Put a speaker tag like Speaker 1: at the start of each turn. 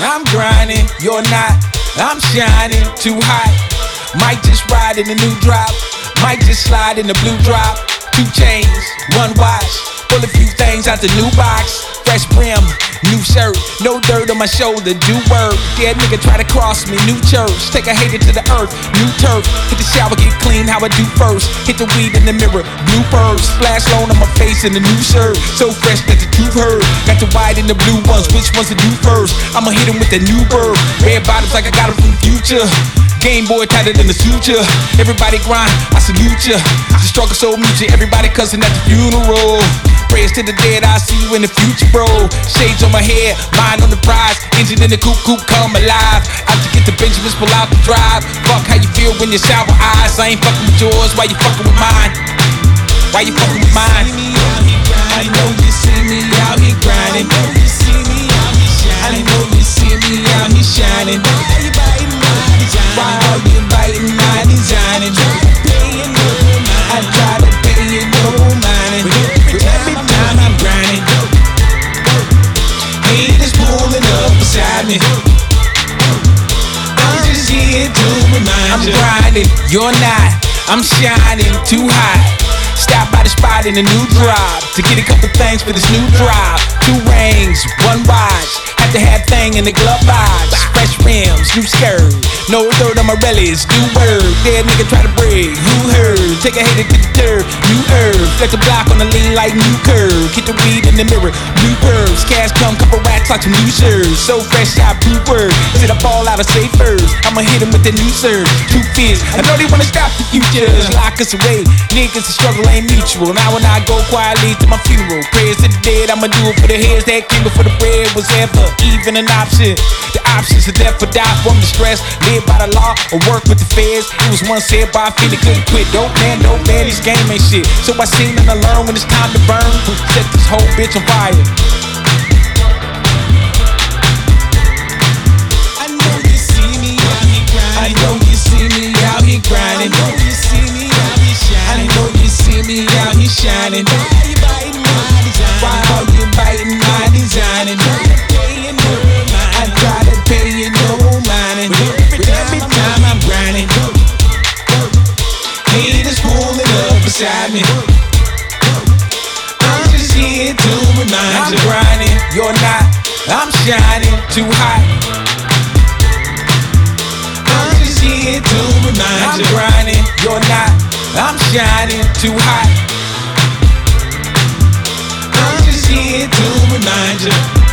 Speaker 1: I'm grinding, you're not. I'm shining, too hot. Might just ride in the new drop. Might just slide in the blue drop. Two chains, one watch. Pull a few things out the new box. Fresh brim, new shirt, no dirt on my shoulder. Do work. Dead nigga try to cross me. New church, take a hater to the earth. New turf, hit the shower, get clean. How I do first. Hit the weed in the mirror. Blue birds, splash on my face in the new shirt. So fresh that the Got the white and the blue ones. Which one's to do first? I'ma hit him with the new bird. Red bottoms like I got them from future. Game boy tighter than the suture. Everybody grind, I salute ya. The struggle so mutual, everybody cussing at the funeral. Prayers to the dead, I'll see you in the future, bro. Shades on my head, mind on the prize. Engine in the coop, coop, come alive. Out to get the Benjamins, pull out the drive. Fuck how you feel when you shower eyes. I ain't fucking with yours, why you fucking with mine? Why you fucking with mine? Me. I'm just here to remind I'm grinding, you're not. I'm shining too hot. Stop by the spot in a new drop to get a couple things for this new drop. Two rings, one watch. Have to have thing in the glove box. Fresh rims, new skirt. No dirt on my relics, new word. Dead nigga try to break. Who heard? Take a hit to the dirt. New herb. Flex a block on the lean like new curve. Get the weed in the mirror. New curves. Cash come, couple racks like some new shirts. So fresh, I prove word. Said I fall out of safe first. I'ma hit him with the new surge. Two fears. I know they wanna stop the future. Lock us away. Niggas, the struggle ain't mutual. Now when I go quietly to my funeral, prayers to the dead, I'ma do it for the heads that came before the bread was ever even an option. Options are death or die from the stress. Live by the law or work with the feds. It was once said by a feeling couldn't quit. Dope man, dope man, this game ain't shit. So I seen and I learned when it's time to burn. Set this whole bitch on fire. Here to remind you. I'm grinding, you're not. I'm shining too hot. I'm just here to remind you. I'm grinding, you're not. I'm shining too hot. I'm just here to remind you.